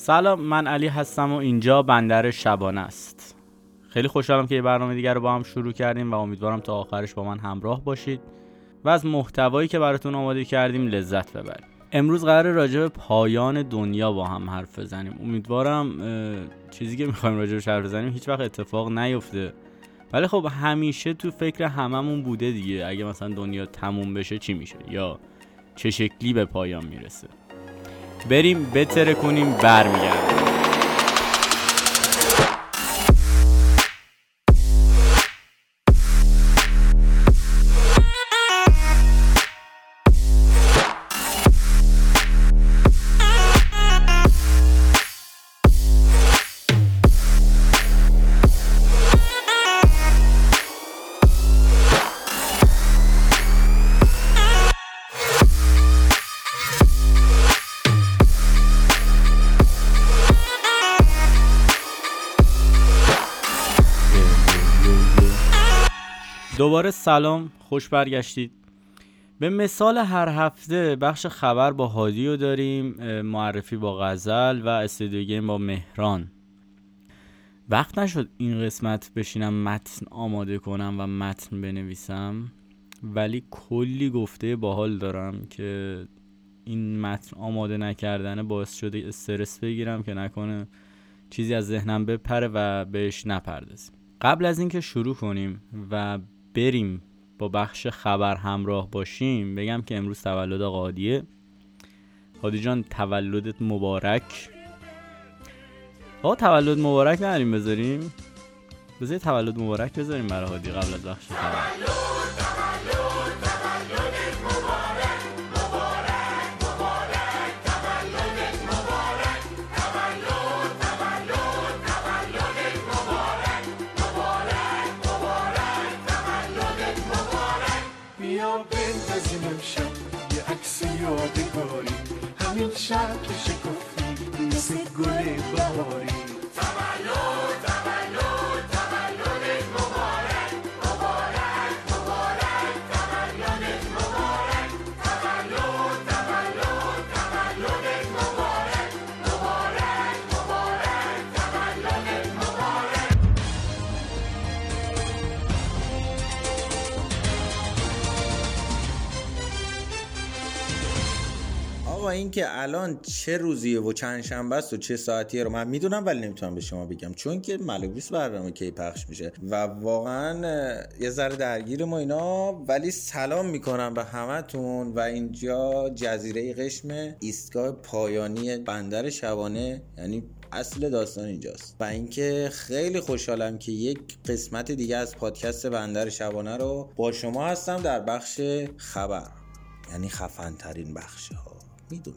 سلام من علی هستم و اینجا بندر شبانه است. خیلی خوشحالم که یه برنامه دیگر رو با هم شروع کردیم و امیدوارم تا آخرش با من همراه باشید و از محتوایی که براتون آماده کردیم لذت ببرید. امروز قرار راجع به پایان دنیا با هم حرف بزنیم. امیدوارم چیزی که می‌خوایم راجع به حرف بزنیم هیچ وقت اتفاق نیفته. ولی خب همیشه تو فکر هممون بوده دیگه. اگه مثلا دنیا تموم بشه چی میشه؟ یا چه شکلی به پایان می‌رسه؟ بریم بتره کنیم برمیگردیم. دوباره سلام خوش برگشتید. به مثال هر هفته بخش خبر با هادی رو داریم معرفی با غزل و استودیو با مهران. وقت نشد این قسمت بشینم متن آماده کنم و متن بنویسم ولی کلی گفته باحال دارم که این متن آماده نکردنه باعث شده استرس بگیرم که نکنه چیزی از ذهنم بپره و بهش نپردازیم. قبل از اینکه شروع کنیم و بریم با بخش خبر همراه باشیم بگم که امروز تولد قادیه. هادی جان تولدت مبارک. آقا تولد مبارک نداریم بذاریم؟ بذاریم تولد مبارک بذاریم برای هادی قبل از بخش خبر. یادگاری همین شب که شکفتی مثل گل آقا این که الان چه روزیه و چند شنبه است و چه ساعتیه رو من می‌دونم ولی نمی‌تونم به شما بگم. چون که معلوم نیست برنامه کی پخش میشه. و واقعا یه ذره درگیر ما اینا ولی سلام می‌کنم به همتون. و اینجا جزیره قشم ایستگاه پایانی بندر شبانه یعنی اصل داستان اینجاست. و اینکه خیلی خوشحالم که یک قسمت دیگه از پادکست بندر شبانه رو با شما هستم در بخش خبر. یعنی خفن ترین بخش ها می‌دونم.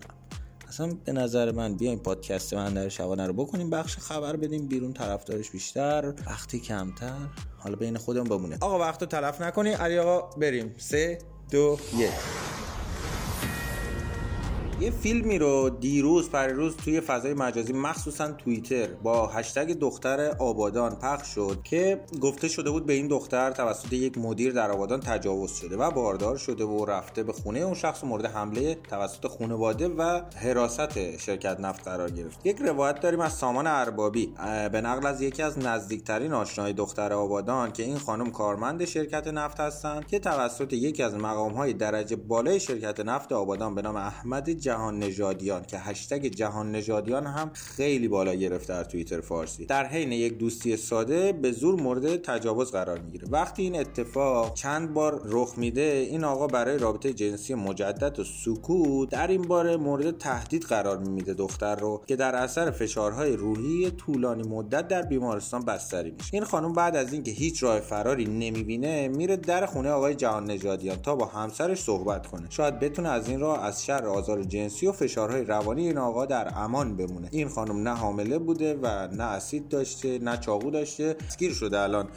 اصلا به نظر من بیایم پادکست بندر شبانه رو بکنیم بخش خبر بدیم بیرون طرفدارش بیشتر وقتی کمتر. حالا بین خودمون بمونه. آقا وقت رو تلف نکنی. علی آقا بریم. سه دو یک. یه فیلمی رو دیروز پریروز توی فضای مجازی مخصوصا توییتر با هشتگ دختر آبادان پخش شد که گفته شده بود به این دختر توسط یک مدیر در آبادان تجاوز شده و باردار شده و رفته به خونه اون شخص مورد حمله توسط خانواده و حراست شرکت نفت قرار گرفت. یک روایت داریم از سامان اربابی به نقل از یکی از نزدیکترین آشنای دختر آبادان که این خانم کارمند شرکت نفت هستند که توسط یکی از مقامهای درجه بالای شرکت نفت آبادان به نام احمد جهان نژادیان که هشتگ جهان نژادیان هم خیلی بالا گرفته در توییتر فارسی. در حین یک دوستی ساده به زور مورد تجاوز قرار می‌گیره. وقتی این اتفاق چند بار رخ میده این آقا برای رابطه جنسی مجدد و سکوت در این باره مورد تهدید قرار میده دختر رو که در اثر فشارهای روحی طولانی مدت در بیمارستان بستری میشه. این خانم بعد از اینکه هیچ راه فراری نمی‌بینه میره در خونه آقای جهان نژادیان تا با همسرش صحبت کنه. شاید بتونه از این راه از شر آزار جنسی و فشارهای روانی این آقا در امان بمونه. این خانم نه حامله بوده و نه اسید داشته نه چاقو داشته. اسگیر شده الان.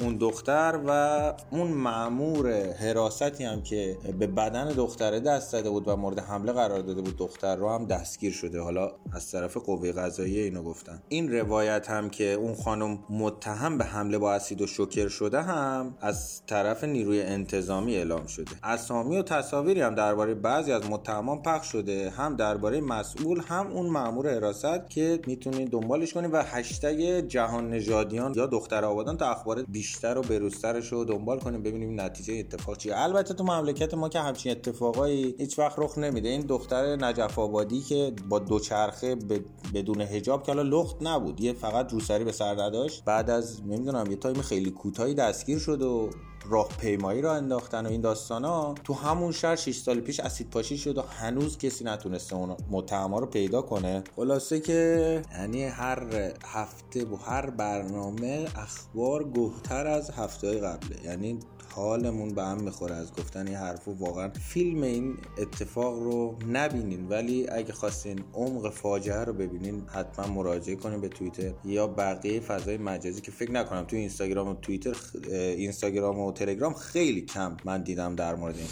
اون دختر و اون معمور حراستی هم که به بدن دختره دست زده بود و مورد حمله قرار داده بود دختر رو هم دستگیر شده. حالا از طرف قوه قضاییه اینو گفتن. این روایت هم که اون خانم متهم به حمله با اسید و شوکر شده هم از طرف نیروی انتظامی اعلام شده. اسامی و تصاویری هم درباره بعضی از متهمان پخش شده. هم درباره مسئول هم اون مامور حراست که می‌تونید دنبالش کنید و هشتگ جهان نژادیان یا دختر آبادان تا اخبار بیشتر و بروزترش رو دنبال کنیم ببینیم نتیجه اتفاق چیه. البته تو مملکت ما که همچین اتفاقایی هیچ وقت رخ نمیده. این دختر نجف آبادی که با دوچرخه بدون حجاب که حالا لخت نبود یه فقط روسری به سر نداشت بعد از نمی‌دونم یه تایم خیلی کوتاهی دستگیر شد و راهپیمایی را انداختن و این ها تو همون شهر 6 سال پیش اسید پاشی شد و هنوز کسی نتونسته اون متهما رو پیدا کنه. خلاصه که یعنی هر هفته و هر برنامه اخبار گهتر از هفته قبله. یعنی حالمون به هم می‌خوره از گفتن این حرف واقعا فیلم این اتفاق رو نبینین ولی اگه خواستین عمق فاجعه رو ببینین حتما مراجعه کنین به توییتر یا بقیه فضای مجازی که فکر نکنم تو اینستاگرام و توییتر اینستاگرام و تلگرام خیلی کم من دیدم در مورد این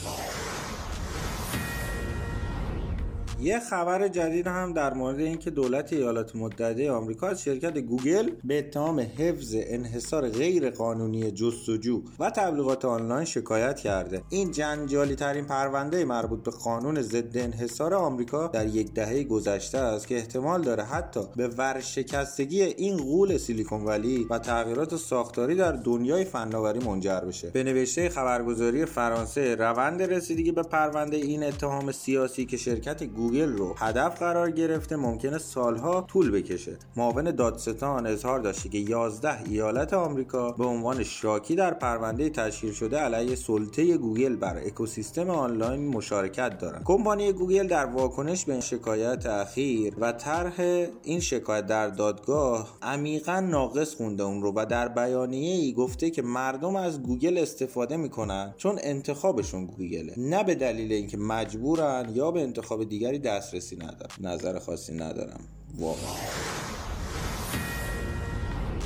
یه خبر جدید هم در مورد اینکه دولت ایالات متحده آمریکا از شرکت گوگل به اتهام حفظ انحصار غیر قانونی جستجو و تبلیغات آنلاین شکایت کرده. این جنجالی ترین پرونده مربوط به قانون ضد انحصار آمریکا در یک دهه گذشته است که احتمال داره حتی به ورشکستگی این قول سیلیکون ولی و تغییرات ساختاری در دنیای فناوری منجر بشه. به نوشته خبرگزاری فرانسه روند رسیدگی به پرونده این اتهام سیاسی که شرکت گوگل گوگل رو هدف قرار گرفته ممکنه سالها طول بکشه. معاون دادستان اظهار داشته که 11 ایالت آمریکا به عنوان شاکی در پرونده تشکیل شده علیه سلطه گوگل بر اکوسیستم آنلاین مشارکت دارند. کمپانی گوگل در واکنش به این شکایت اخیر و طرح این شکایت در دادگاه عمیقا ناقص خونده اون رو و در بیانیه ای گفته که مردم از گوگل استفاده می‌کنن چون انتخابشون گوگله. نه به دلیل اینکه مجبورن یا به انتخاب دیگری دسترسی ندارم نظر خاصی ندارم واقعا.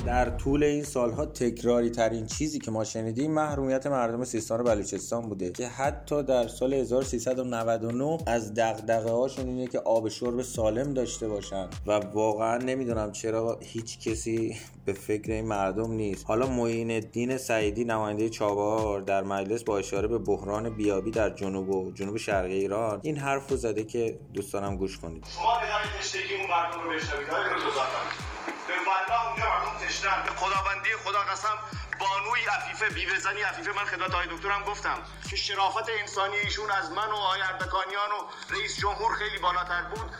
در طول این سالها تکراری ترین چیزی که ما شنیدیم محرومیت مردم سیستان و بلوچستان بوده که حتی در سال 1399 از دغدغه هاشون اینه که آب شرب سالم داشته باشن و واقعا نمی‌دونم چرا هیچ کسی به فکر این مردم نیست. حالا معین الدین سعیدی نماینده چابهار در مجلس با اشاره به بحران بیابی در جنوب و جنوب شرقی ایران این حرف رو زده که دوستانم گوش کنید. شما مردم رو والله اونجا مردم تشنن به خداوندی خدا قسم بانوی عفیفه بیوزنی عفیفه. من خدمت آقای دکترم گفتم که شرافت انسانی ایشون از من و آقای اردکانیان و رئیس جمهور خیلی بالاتر بود.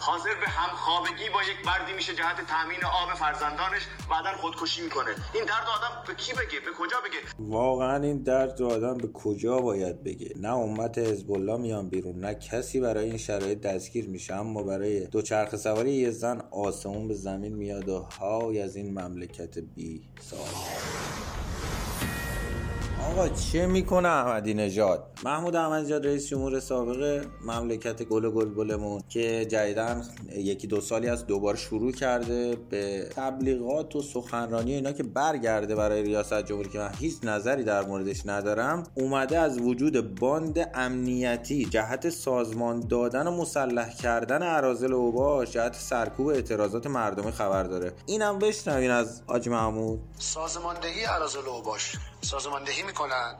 حاضر به همخوابگی با یک مردی میشه جهت تامین آب فرزندانش بعدا خودکشی می‌کنه. این درد آدم به کی بگه؟ به کجا بگه؟ واقعا این درد آدم به کجا باید بگه؟ نه امت حزب الله میان بیرون نه کسی برای این شرایط دستگیر میشه. اما برای دوچرخه سواری یه زن آسمون به زمین میاد و های از این مملکت بی سال آقا چه می‌کنه احمدی نژاد؟ محمود احمدی نژاد رئیس جمهور سابق مملکت گل گلبلمون که جدیدن یکی دو سالی از دوباره شروع کرده به تبلیغات و سخنرانی اینا که برگرده برای ریاست جمهوری که من هیچ نظری در موردش ندارم اومده از وجود باند امنیتی جهت سازمان دادن و مسلح کردن عرازل اوباش جهت سرکوب اعتراضات مردمی خبر داره. اینم بشنوین از آج محمود. سازماندهی عرازل اوباش. سازماندهی می‌کنن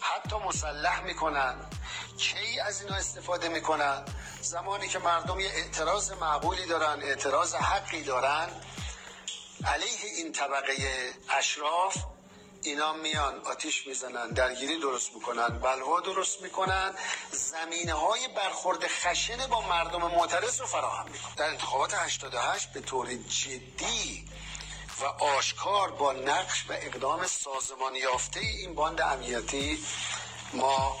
حتی مسلح می‌کنن کی از اینا استفاده می‌کنن؟ زمانی که مردم یه اعتراض معقولی دارن اعتراض حقی دارن علیه این طبقه اشراف اینا میان آتیش می‌زنن درگیری درست می‌کنن بلوا درست می‌کنن زمینه های برخورد خشن با مردم معترض رو فراهم می‌کنن. در انتخابات 88 به طور جدی و آشکار با نقش و اقدام سازمان یافته این باند امنیتی ما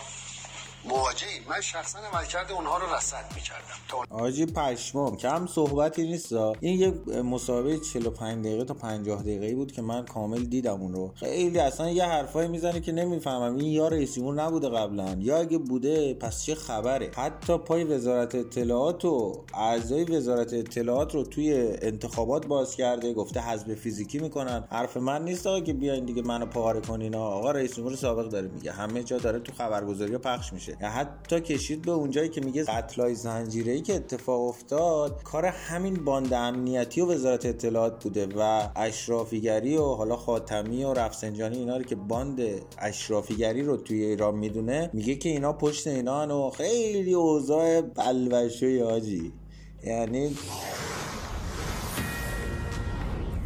مواجهیم من شخصا عملکرد اونها رو رصد می‌کردم. آجی پشمام کم صحبتی نیست این یک مسابقه 45 دقیقه تا 50 دقیقه بود که من کامل دیدم اون رو. خیلی اصلا یه حرفایی می‌زنه که نمی‌فهمم. این یا رئیس جمهور نبوده قبلا یا اگه بوده پس چه خبره؟ حتی پای وزارت اطلاعات و اعضای وزارت اطلاعات رو توی انتخابات باز کرده گفته حزب فیزیکی می‌کنن. حرف من نیست آقا که بیاین دیگه منو پاره کنین. آقا رئیس جمهور سابق داره میگه. همه جا داره تو خبرگزاری پخش میشه. حتی کشید به اونجایی که میگه قتلای زنجیره‌ای که اتفاق افتاد کار همین باند امنیتی و وزارت اطلاعات بوده و اشرافیگری و حالا خاتمی و رفسنجانی اینا رو که باند اشرافیگری رو توی ایران می‌دونه میگه که اینا پشت اینا و خیلی اوضاع بلوشوی آجی. یعنی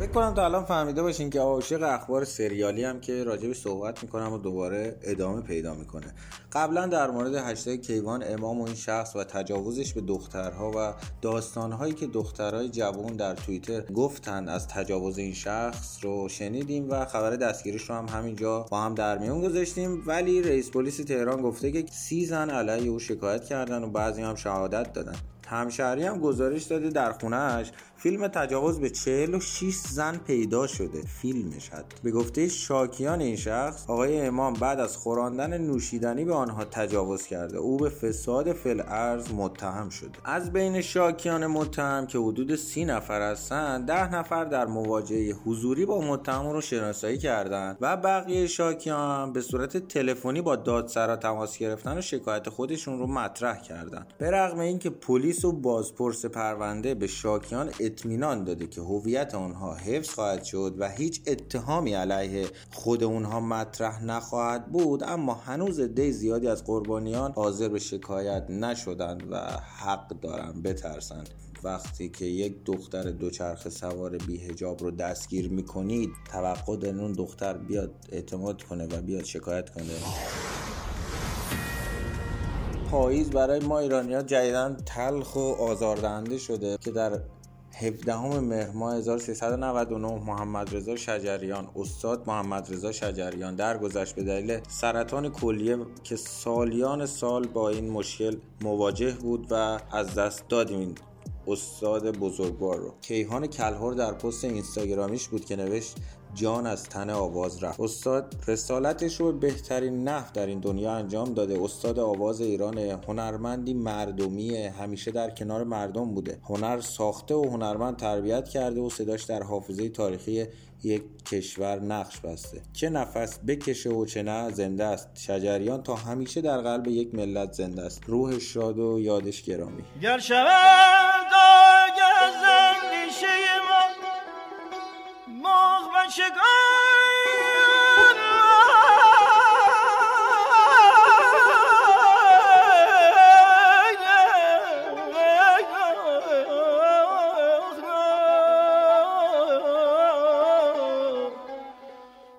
فکر کنم تا الان فهمیده باشین که عاشق اخبار سریالی هم که راجبش صحبت می‌کنم و دوباره ادامه پیدا می‌کنه. قبلا در مورد هشتگ کیوان امام و این شخص و تجاوزش به دخترها و داستانهایی که دخترهای جوان در توییتر گفتن از تجاوز این شخص رو شنیدیم و خبر دستگیریش رو هم همینجا با هم در میون گذاشتیم. ولی رئیس پلیس تهران گفته که سی زن علیه او شکایت کردن و بعضی هم شهادت دادن. همشهری هم گزارش داده در خونهش فیلم تجاوز به 46 زن پیدا شده. فیلمش حد. به گفته شاکیان این شخص آقای امام بعد از خوراندن نوشیدنی به آنها تجاوز کرده. او به فساد فل ارز متهم شده. از بین شاکیان متهم که حدود سی نفر هستند ده نفر در مواجهه حضوری با متهم رو شناسایی کردند و بقیه شاکیان به صورت تلفنی با دادسرا تماس گرفتن و شکایت خودشون رو مطرح کردند. به رغم اینکه پلیس و بازپرس پرونده به شاکیان اطمینان داده که هویت آنها حفظ خواهد شد و هیچ اتهامی علیه خود اونها مطرح نخواهد بود اما هنوز دی زیادی از قربانیان حاضر به شکایت نشدند و حق دارند بترسند. وقتی که یک دختر دوچرخه سوار بی هجاب رو دستگیر می‌کنید توقع دارین اون دختر بیاد اعتماد کنه و بیاد شکایت کنه. پاییز برای ما ایرانی ها تلخ و آزاردهنده شده که در 17 مهر ماه 1399 محمد رضا شجریان استاد محمد رضا شجریان. درگذشت به دلیل سرطان کلیه که سالیان سال با این مشکل مواجه بود و از دست دادیم این استاد بزرگوار رو. کیهان کلهور در پست اینستاگرامیش بود که نوشت جان از تن آواز رفت. استاد رسالتش رو به بهترین نحو در این دنیا انجام داده. استاد آواز ایران هنرمندی مردمی همیشه در کنار مردم بوده. هنر ساخته و هنرمند تربیت کرده و صداش در حافظه تاریخی یک کشور نقش بسته. چه نفس بکشه و چه نه زنده است. شجریان تا همیشه در قلب یک ملت زنده است. روحش شاد و یادش گرامی. گر شود آگه زندیشه ما مخ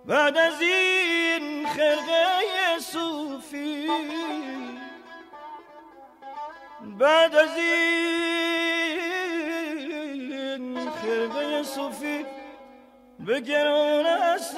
بعد از این خرقه صوفی بعد از این خرقه صوفی به گران از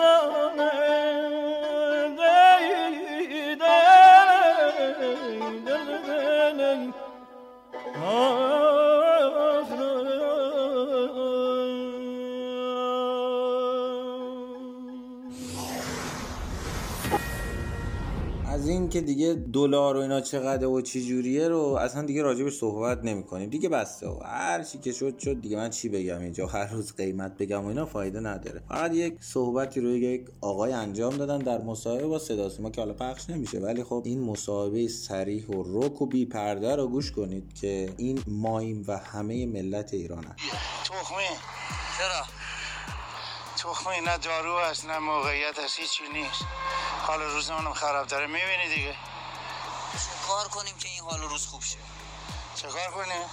این که دیگه دلار و اینا چقدر و چی جوریه رو اصلا دیگه راجبش صحبت نمی کنیم دیگه بسته و هر چی که شد شد دیگه. من چی بگم اینجا؟ هر روز قیمت بگم و اینا فایده نداره. فقط یک صحبتی رو یک آقای انجام دادن در مصاحبه با صدا سیما که حالا پخش نمیشه. ولی خب این مصاحبه صریح و رک و بی پرده رو گوش کنید که این مایم و همه ملت ایران. تخمی چرا؟ تخمی نه دارو هست نه موقعیت هست هیچی نیست. حال روز منم خراب داره می‌بینی دیگه. کار کنیم که این حال و روز خوب شه؟ چه کار کنیم؟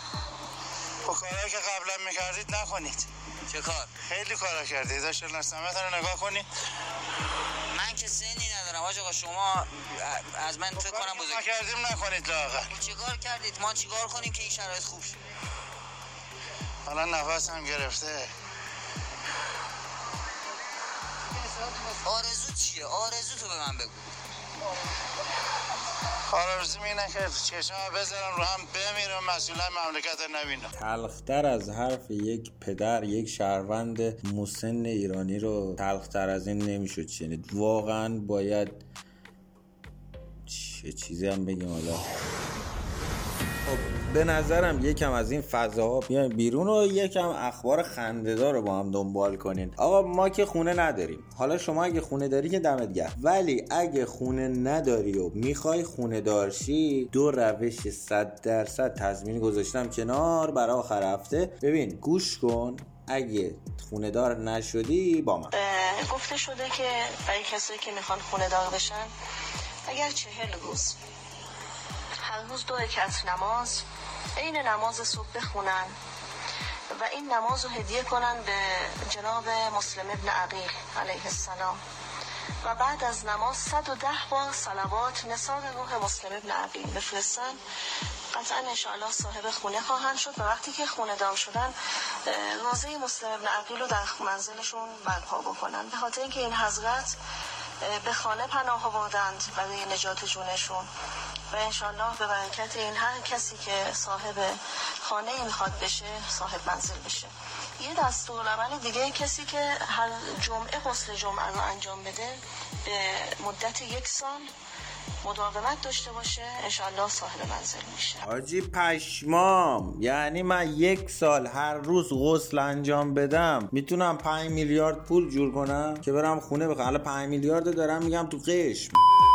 با کارهایی که قبلا می‌کردید نکنید. چه کار؟ خیلی کارا کردید داشت نستمت رو نگاه کنید من که سنی ندارم. حاج آقا شما از من فکر کنم بزرگ نکردیم نکنید لاغر چه کار کردید؟ ما چیکار کنیم که این شرایط خوب شه؟ حالا نفسم گرفته. آرزو چیه؟ آرزو تو به من بگو. آرزوم اینه که چشم بذارم رو هم بمیرم مسئولای مملکت نبینم. تلختر از حرف یک پدر یک شهروند مسن ایرانی رو تلختر از این نمی‌شد شنید. واقعا باید چه چیزی هم بگیم حالا؟ به نظرم یکم از این فضاها بیاین بیرون و یکم اخبار خندهدار رو با هم دنبال کنین. آقا ما که خونه نداریم. حالا شما اگه خونه داری که دمت گرم. ولی اگه خونه نداری و می‌خوای خونه دارشی دو روش صد درصد تضمین گذاشتم کنار برای آخر هفته. ببین گوش کن. اگه خونه دار نشدی با من. گفته شده که برای کسایی که می‌خوان خونه دار بشن اگر چهل روز هر روز دو رکعت نماز عین نماز صبح بخونن و این نماز رو هدیه کنن به جناب مسلم ابن عقیل علیه السلام. و بعد از نماز 110 بار صلوات نثار روح مسلم ابن عقیل بفرستن. قطعا انشاءالله صاحب خونه خواهند شد و وقتی که خونه دار شدن روزه مسلم ابن عقیل رو در منزلشون برپا بکنن. به خاطر اینکه این حضرت به خانه پناه آوردند برای نجات جونشون. و انشالله به برکت این هر کسی که صاحب خانه ای می‌خواد بشه صاحب منزل بشه. یه دستورالعمل دیگه کسی که هر جمعه غسل جمعه رو انجام بده به مدت یک سال مداومت داشته باشه انشالله صاحب منزل میشه. حاجی پشمام یعنی من یک سال هر روز غسل انجام بدم می‌تونم 5 میلیارد پول جور کنم که برم خونه بخوام الان 5 میلیارد دارم میگم تو قشم.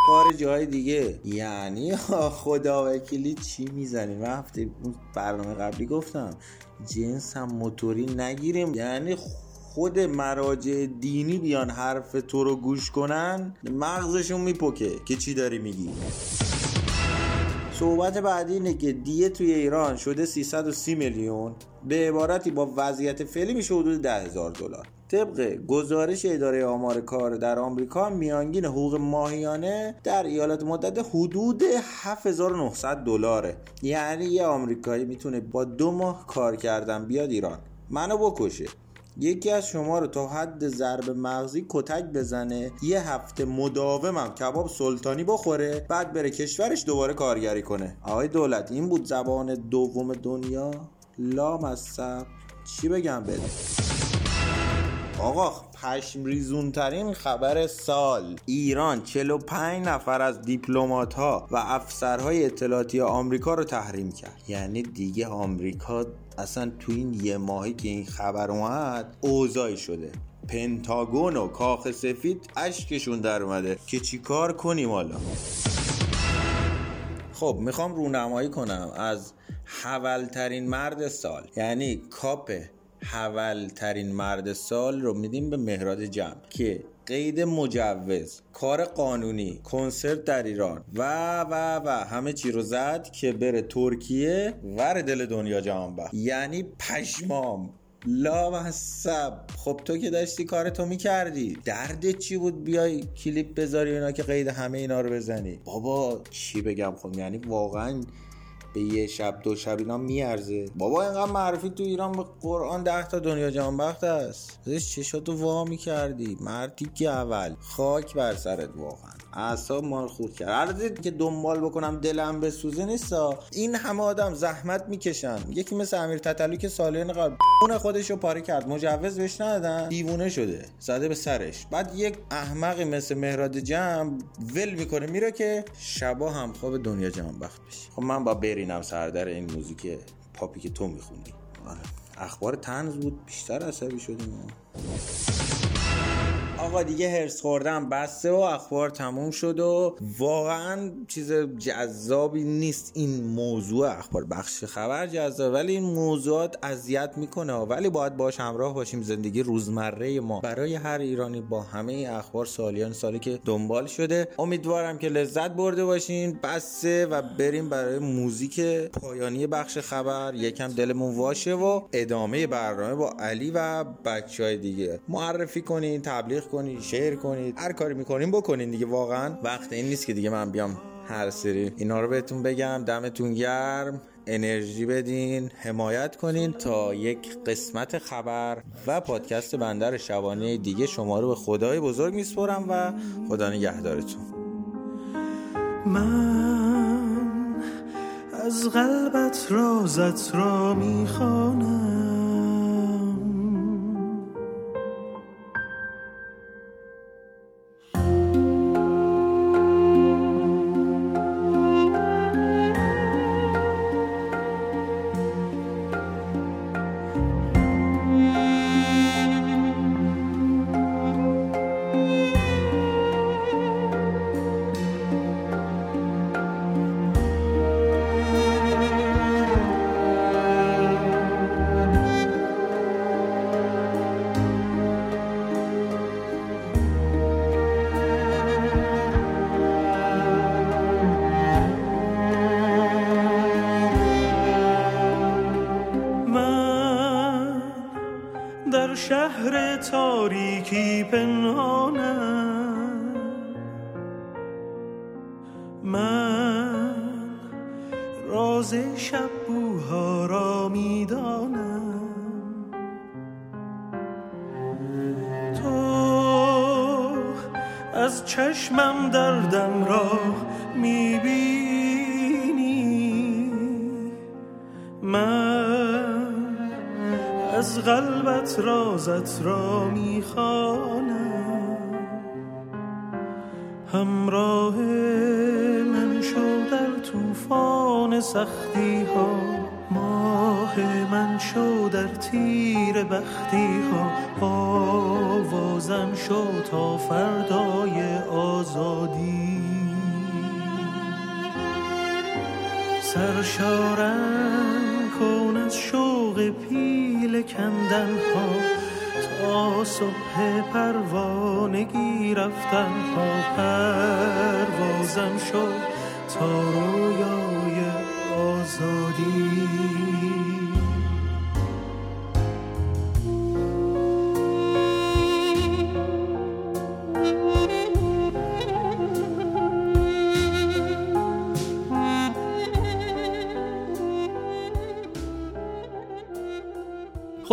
کار جای دیگه. یعنی خدا وکیلی چی می‌زنیم من هفته برنامه قبلی گفتم جنس هم موتوری نگیریم. یعنی خود مراجع دینی بیان حرف تو رو گوش کنن مغزشون میپکه که چی داری میگی؟ صحبت بعدی اینه که دیه توی ایران شده 330 میلیون. به عبارتی با وضعیت فعلی میشه حدود 10 هزار دلار. طبق گزارش اداره آمار کار در آمریکا میانگین حقوق ماهیانه در ایالات متحده حدود 7900 دلاره. یعنی یه آمریکایی می‌تونه با دو ماه کار کردن بیاد ایران. منو بکشه. یکی از شما رو تا حد ضرب مغزی کتک بزنه یه هفته مداومم کباب سلطانی بخوره بعد بره کشورش دوباره کارگری کنه. آقای دولت این بود زبان دوم دنیا؟ لام از صبر. چی بگم بده آقا پشم ریزون ترین خبر سال. ایران 45 نفر از دیپلمات ها و افسرهای اطلاعاتی آمریکا رو تحریم کرد. یعنی دیگه آمریکا اصلا تو این یه ماهی که این خبر اومد اوضاعی شده. پنتاگون و کاخ سفید اشکشون در اومده. که چیکار کنیم حالا؟ خب می‌خوام رونمایی کنم از حولترین مرد سال. یعنی کاپ حولترین مرد سال رو میدیم به مهراد جمع که قید مجوز کار قانونی کنسرت در ایران و و و همه چی رو زد که بره ترکیه ور دل دنیا جهان بخش یعنی پشمام. لا سب خب تو که داشتی کارتو می‌کردی. دردت چی بود بیای کلیپ بذاری اینا که قید همه اینا رو بزنی؟ بابا چی بگم خب؟ یعنی واقعا به یه شب دو شب اینا میارزه. بابا اینقدر معرفی تو ایران به قرآن ده تا دنیا جهان بخت است چشاتو وا می‌کردی؟ مردی که اول. خاک بر سرت واقعا. اعصاب ما رو خورد کرد. عرضی که دنبال بکنم دلم به سوزه نیستا. این همه آدم زحمت می‌کشن. یکی مثل امیر تتلو که سالیان قبل اون خودش رو پاره کرد. مجوز بهش ندادن. دیوونه شده. زده به سرش. بعد یک احمقی مثل مهراد جمع ول می‌کنه. میره که شبا هم خواب دنیا جهان بخت بشه. خب من با برینم سردر این موزیک پاپی که تو میخوندی. آره. اخبار تنز بود. بیشتر عصبی شدیم. آقا دیگه هرس خوردم بسته و اخبار تموم شد و واقعا چیز جذابی نیست. این موضوع اخبار بخش خبر جذاب ولی این موضوعات اذیت می‌کنه. ولی باید باش همراه باشیم. زندگی روزمره ما. برای هر ایرانی با همه اخبار سالیان سالی که دنبال شده امیدوارم که لذت برده باشین. بسته و بریم برای موزیک پایانی بخش خبر. یکم دلمون واشه و ادامه برنامه با علی و بچه های دیگه. معرفی کنین تبلیغ کنید شیر کنید هر کاری می‌کنین بکنین دیگه واقعا وقت این نیست که دیگه من بیام هر سری. اینا رو بهتون بگم دمتون گرم انرژی بدین حمایت کنین تا یک قسمت خبر و پادکست بندر شبانه دیگه شما رو به خدای بزرگ میسپرم و خدا نگهدارتون. من از قلبت رازت را می‌خوانم. دردم را می‌بینی. من از قلبت رازت را می‌خوانم. همراه من شو در طوفان سختی ها ماه من شو در تیر بختی ها آوازم شو تا فردای آزادی. سرشارم کن از شوق پیل کندن ها. تا صبح پروانگی رفتن ها پروازم شد تا رویای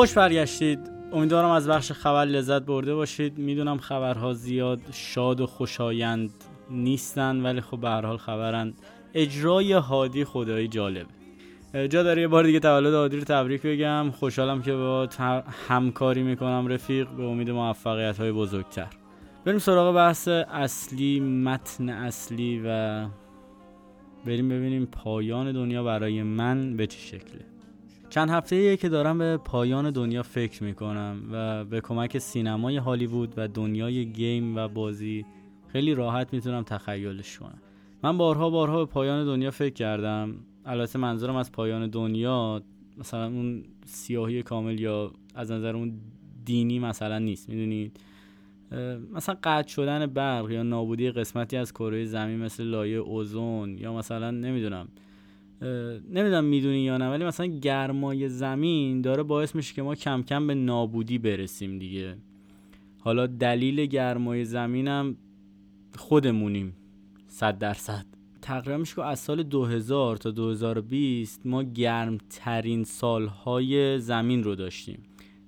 خوش برگشتید. امیدوارم از بخش خبر لذت برده باشید. می‌دونم خبرها زیاد شاد و خوشایند نیستن ولی خب به هر حال خبرن. اجرای هادی خدایی جالب. جا داره یه بار دیگه تولد هادی رو تبریک بگم. خوشحالم که با همکاری می‌کنم رفیق. به امید موفقیت های بزرگتر. بریم سراغ بحث اصلی متن اصلی و بریم ببینیم پایان دنیا برای من به چه شکله. چند هفته ایه که دارم به پایان دنیا فکر می‌کنم و به کمک سینمای هالیوود و دنیای گیم و بازی خیلی راحت می‌تونم تخیلش کنم. من بارها بارها به پایان دنیا فکر کردم. البته منظورم از پایان دنیا مثلا اون سیاهی کامل یا از نظر اون دینی مثلا نیست می‌دونید؟ مثلا قطع شدن برق یا نابودی قسمتی از کره زمین مثل لایه اوزون یا مثلا نمی‌دونم. نمی‌دونم می‌دونی یا نه ولی مثلا گرمای زمین داره باعث میشه که ما کم کم به نابودی برسیم دیگه. حالا دلیل گرمای زمینم خودمونیم صد درصد. تقریبا میشه که از سال 2000 تا 2020 ما گرمترین سالهای زمین رو داشتیم.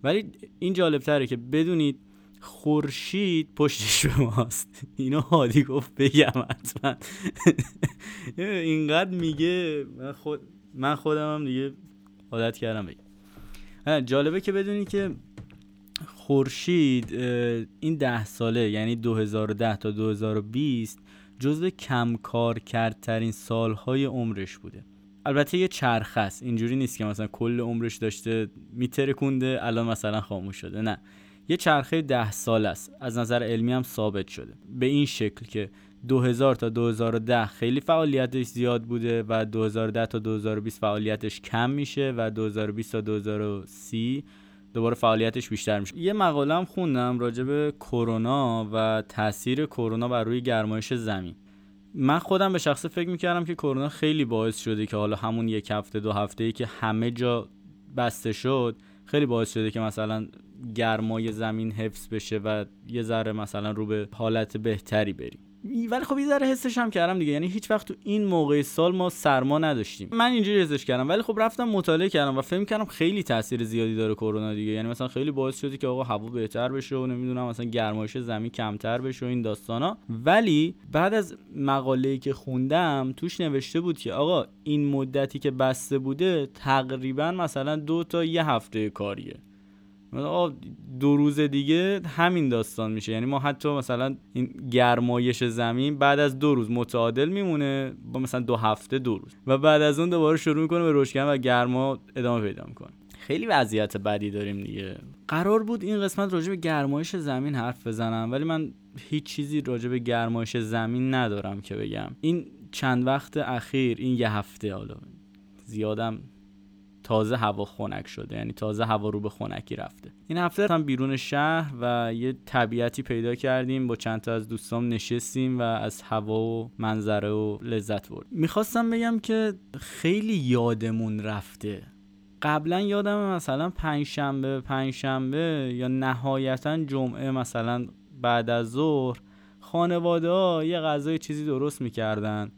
ولی این جالبتره که بدونید خورشید پشت شماست اینو هادی گفت بگم حتما. اینقدر میگه من, خود من خودم هم دیگه عادت کردم بگم. جالبه که بدونی که خورشید این ده ساله یعنی 2010 تا 2020 جزو کم کار کردترین سالهای عمرش بوده. البته یه چرخ است. اینجوری نیست که مثلا کل عمرش داشته میترکونده الان مثلا خاموش شده. نه. یه چرخه ده سال است. از نظر علمی هم ثابت شده. به این شکل که 2000 تا 2010 خیلی فعالیتش زیاد بوده و 2010 تا 2020 فعالیتش کم میشه و 2020 تا 2030 دوباره فعالیتش بیشتر میشه. یه مقاله هم خوندم راجع به کرونا و تاثیر کرونا بر روی گرمایش زمین. من خودم به شخصه فکر می‌کردم که کرونا خیلی باعث شده که حالا همون یک هفته دو هفته ای که همه جا بسته شد خیلی باعث شده که مثلا گرمای زمین حفظ بشه و یه ذره مثلا رو به حالت بهتری بریم. ولی خب یه ذره حسش هم کردم دیگه. یعنی هیچ وقت تو این موقع سال ما سرما نداشتیم. من اینجوری حسش کردم. ولی خب رفتم مطالعه کردم و فهم کردم خیلی تاثیر زیادی داره کرونا دیگه. یعنی مثلا خیلی باعث شده که آقا هوا بهتر بشه و نمی‌دونم مثلا گرمایش زمین کمتر بشه و این داستانا. ولی بعد از مقاله‌ای که خوندم توش نوشته بود که آقا این مدتی که بسته بوده تقریبا مثلا دو تا یه هفته کاریه. دو روز دیگه همین داستان میشه. یعنی ما حتی مثلا این گرمایش زمین بعد از دو روز متعادل میمونه. با مثلا دو هفته دو روز. و بعد از اون دوباره شروع می‌کنه به رشد و گرما ادامه پیدا می‌کنه. خیلی وضعیت بدی داریم دیگه. قرار بود این قسمت راجع به گرمایش زمین حرف بزنم ولی من هیچ چیزی راجع به گرمایش زمین ندارم که بگم. این چند وقت اخیر این یه هفته حالا. زیادم تازه هوا خنک شده یعنی تازه هوا رو به خنکی رفته. این هفته هم بیرون شهر و یه طبیعتی پیدا کردیم با چند تا از دوستام نشستیم و از هوا و منظره و لذت برد می‌خواستم بگم که خیلی یادمون رفته. قبلا یادم مثلا پنجشنبه پنجشنبه یا نهایتا جمعه مثلا بعد از ظهر خانواده ها یه غذای چیزی درست می‌کردن.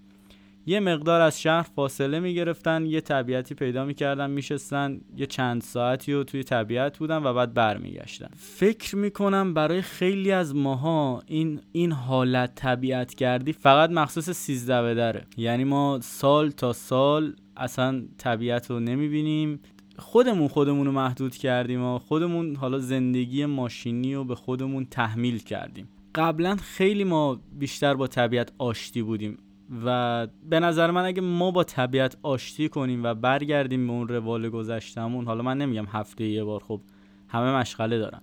یه مقدار از شهر فاصله می‌گرفتن یه طبیعتی پیدا می‌کردن میشستن یه چند ساعتی رو توی طبیعت بودن و بعد برمیگشتن. فکر می‌کنم برای خیلی از ماها این این حالت طبیعت گردی فقط مخصوص سیزده بدره. یعنی ما سال تا سال اصلا طبیعت رو نمی‌بینیم. خودمون خودمون رو محدود کردیم و خودمون حالا زندگی ماشینی رو به خودمون تحمیل کردیم. قبلا خیلی ما بیشتر با طبیعت آشتی بودیم. و به نظر من اگه ما با طبیعت آشتی کنیم و برگردیم به اون روال گذشتمون حالا من نمیگم هفته یه بار خب همه مشغله دارن.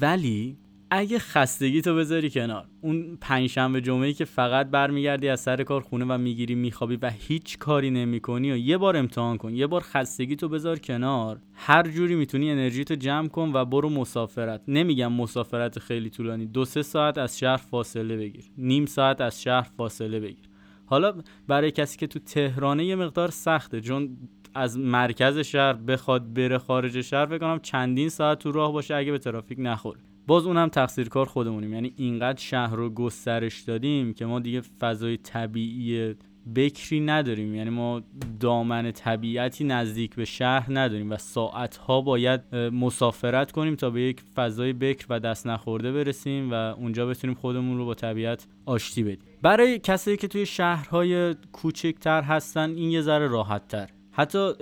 ولی اگه خستگی تو بذاری کنار اون پنجشنبه جمعه که فقط برمیگردی از سر کار خونه و می‌گیری میخوابی و هیچ کاری نمی‌کنی و یه بار امتحان کن یه بار خستگی تو بذار کنار هر جوری می‌تونی انرژی تو جمع کن و برو مسافرت. نمیگم مسافرت خیلی طولانی دو سه ساعت از شهر فاصله بگیر نیم ساعت از شهر فاصله بگیر. حالا برای کسی که تو تهرانه یه مقدار سخته چون از مرکز شهر بخواد بره خارج شهر بکنم چندین ساعت تو راه باشه اگه به ترافیک نخوره. باز اونم تقصیر کار خودمونیم. یعنی اینقدر شهر رو گسترش دادیم که ما دیگه فضای طبیعی بکری نداریم. یعنی ما دامن طبیعتی نزدیک به شهر نداریم و ساعتها باید مسافرت کنیم تا به یک فضای بکر و دست نخورده برسیم و اونجا بتونیم خودمون رو با طبیعت آشتی بدیم. برای کسایی که توی شهرهای کوچکتر هستن این یه ذره راحت تر حتی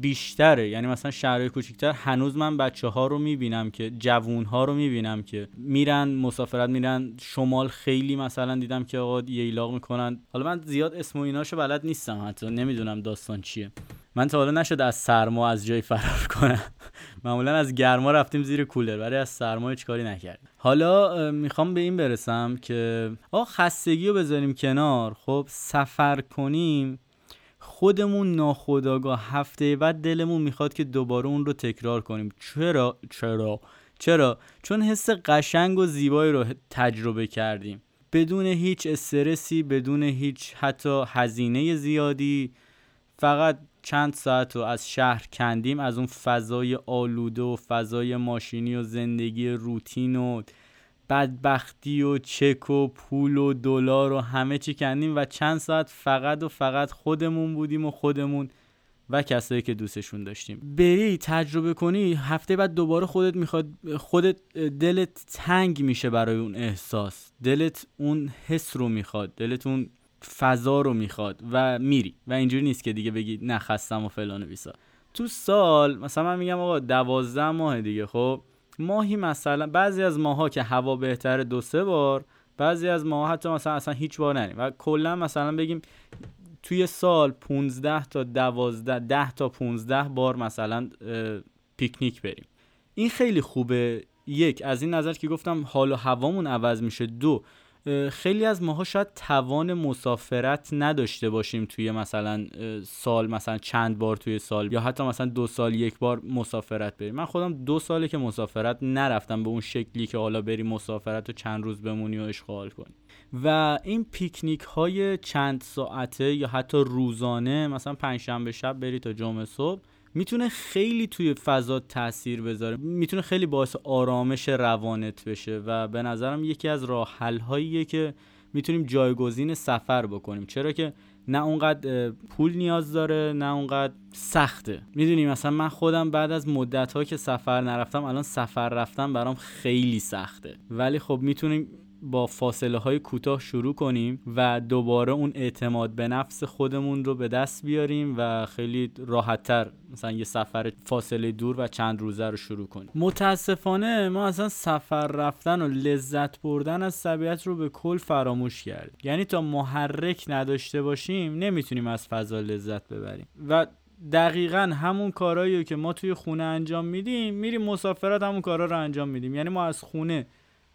بیشتره. یعنی مثلا شهرهای کوچکتر هنوز من بچه ها رو می‌بینم که جوون ها رو می‌بینم که میرن مسافرت میرن. شمال خیلی مثلا دیدم که آقا ییلاق می‌کنن. حالا من زیاد اسم و ایناشو بلد نیستم حتی. نمی‌دونم داستان چیه. من تا حالا نشد از سرما از جای فرار کنم. معمولا از گرما رفتیم زیر کولر برای از سرما هیچ کاری نکردیم حالا می‌خوام به این برسم که آقا خستگی رو بذاریم کنار. خب سفر کنیم. خودمون ناخداگاه هفته بعد دلمون می‌خواد که دوباره اون رو تکرار کنیم. چرا؟ چرا؟ چرا؟ چون حس قشنگ و زیبایی رو تجربه کردیم. بدون هیچ استرسی بدون هیچ حتی هزینه زیادی فقط چند ساعت رو از شهر کندیم از اون فضای آلوده و فضای ماشینی و زندگی روتین و بدبختی و چک و پول و دلار و همه چی کندیم و چند ساعت فقط و فقط خودمون بودیم و خودمون و کسایی که دوستشون داشتیم. بری تجربه کنی هفته بعد دوباره خودت می‌خواد خودت دلت تنگ میشه برای اون احساس. دلت اون حس رو می‌خواد دلت اون فضا رو می‌خواد و میری. و اینجوری نیست که دیگه بگی نخستم و فلان و بیسا تو سال مثلا من میگم آقا دوازده ماه دیگه خب؟ ماهی مثلا بعضی از ماها که هوا بهتره دو سه بار بعضی از ماها حتی مثلا اصلا هیچ بار نریم. و کلا مثلا بگیم توی سال 15 تا 12 10 تا 15 بار مثلا پیکنیک بریم. این خیلی خوبه. یک از این نظر که گفتم حال و هوامون عوض میشه. دو خیلی از ماها شاید توان مسافرت نداشته باشیم توی مثلا سال مثلا چند بار توی سال یا حتی مثلا دو سال یک بار مسافرت بریم. من خودم دو ساله که مسافرت نرفتم به اون شکلی که حالا بری مسافرت و چند روز بمونی و اشغال کنی. و این پیکنیک های چند ساعته یا حتی روزانه مثلا پنجشنبه شب بری تا جمعه صبح می‌تونه خیلی توی فضا تاثیر بذاره. می‌تونه خیلی باعث آرامش روانت بشه و به نظرم یکی از راه هاییه که می‌تونیم جایگزین سفر بکنیم. چرا که نه اونقدر پول نیاز داره نه اونقدر سخته. می‌دونی مثلا من خودم بعد از مدت ها که سفر نرفتم الان سفر رفتم برام خیلی سخته. ولی خب می‌تونیم با فاصله های کوتاه شروع کنیم و دوباره اون اعتماد به نفس خودمون رو به دست بیاریم و خیلی راحتتر مثلا یه سفر فاصله دور و چند روزه رو شروع کنیم. متاسفانه ما اصلا سفر رفتن و لذت بردن از طبیعت رو به کل فراموش کردیم. یعنی تا محرک نداشته باشیم نمی‌تونیم از فضا لذت ببریم. و دقیقا همون کارهایی که ما توی خونه انجام میدیم میریم مسافرت همون کارا رو انجام میدیم. یعنی ما از خونه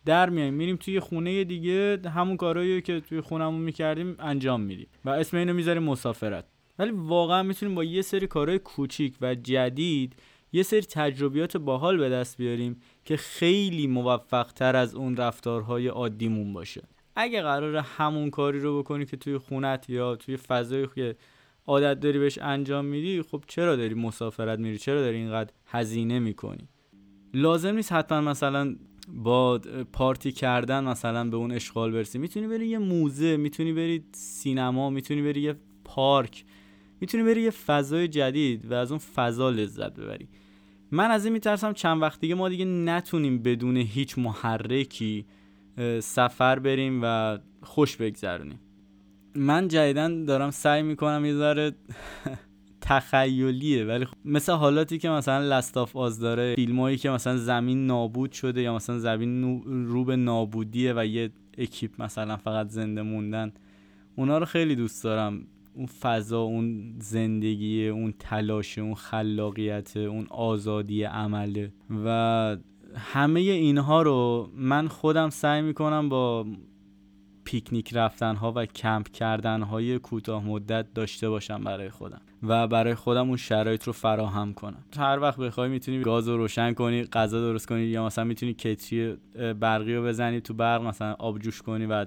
در میایم میریم توی خونه دیگه همون کارهایی که توی خونمون می‌کردیم انجام میدیم. و اسم اینو می‌ذاریم مسافرت. ولی واقعا می‌تونیم با یه سری کارهای کوچیک و جدید یه سری تجربیات باحال به دست بیاریم که خیلی موفق تر از اون رفتارهای عادیمون باشه. اگه قرار همون کاری رو بکنی که توی خونت یا توی فضایی که عادت داری بهش انجام میدی خب چرا داری مسافرت میری؟ چرا داری اینقدر هزینه می‌کنی؟ لازم نیست حتما مثلا با پارتی کردن مثلا به اون اشغال برسی می‌تونی بری یه موزه می‌تونی بری سینما می‌تونی بری یه پارک می‌تونی بری یه فضای جدید و از اون فضا لذت ببری. من از این میترسم چند وقت دیگه ما دیگه نتونیم بدون هیچ محرکی سفر بریم و خوش بگذرونیم. من جدیدن دارم سعی می‌کنم یه ذره تخیلیه ولی خب مثل حالاتی که مثلا لستاف آز داره فیلمایی که مثلا زمین نابود شده یا مثلا زمین رو به نابودیه و یه اکیپ مثلا فقط زنده موندن اونا رو خیلی دوست دارم. اون فضا اون زندگی اون تلاش اون خلاقیت اون آزادی عمله. و همه اینها رو من خودم سعی می‌کنم با پیکنیک رفتن ها و کمپ کردن های کوتاه مدت داشته باشم برای خودم و برای خودم اون شرایط رو فراهم کنم. هر وقت بخوای می‌تونی گاز رو روشن کنی غذا درست کنی یا مثلا می‌تونی کتری برقی رو بزنی تو برق مثلا آب جوش کنی و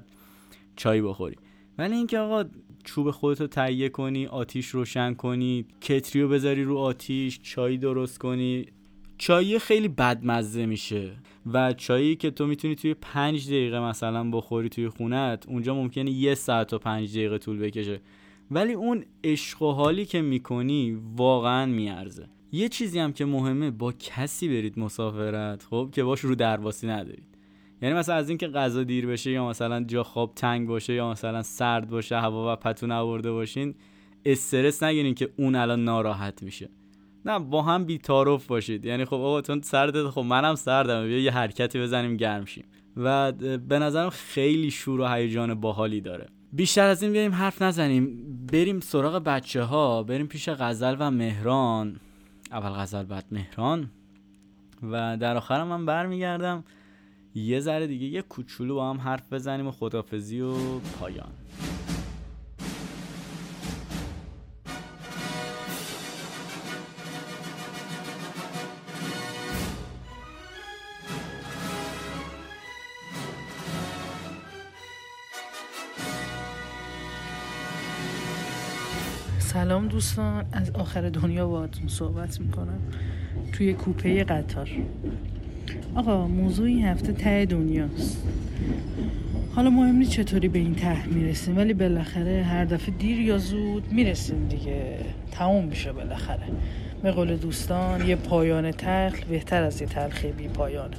چای بخوری. ولی اینکه آقا چوب خودتو تهیه کنی آتیش روشن کنی کتری رو بذاری رو آتیش چای درست کنی چای خیلی بدمزه میشه. و چایی که تو می‌تونی توی پنج دقیقه مثلا بخوری توی خونت اونجا ممکنه یه ساعت و پنج دقیقه طول بکشه. ولی اون عشق و حالی که می‌کنی واقعا میارزه. یه چیزی هم که مهمه با کسی برید مسافرت خب که باش رو درواسی ندارید. یعنی مثلا از اینکه غذا دیر بشه یا مثلا جا خواب تنگ باشه یا مثلا سرد باشه هوا و پتو نبرده باشین استرس نگیرین که اون الان ناراحت میشه. نه با هم بیتارف باشید. یعنی خب آقا تون سرد خب منم سردم بیا یه حرکتی بزنیم گرم شیم. و به نظرم خیلی شور و هیجان باحالی داره. بیشتر از این بیایم حرف نزنیم. بریم سراغ بچه ها بریم پیش غزل و مهران. اول غزل بعد مهران. و در آخرم من برمیگردم. یه ذره دیگه یه کوچولو با هم حرف بزنیم و خدافزی و پایان. سلام دوستان از آخر دنیا باهاتون صحبت می‌کنم. توی کوپه قطار. آقا موضوع این هفته ته دنیاست. حالا مهم نیست چطوری به این ته می‌رسیم ولی بالاخره هر دفعه دیر یا زود می‌رسیم دیگه. تموم میشه بالاخره. به قول دوستان یه پایان تخل بهتر از یه تلخی بی پایانه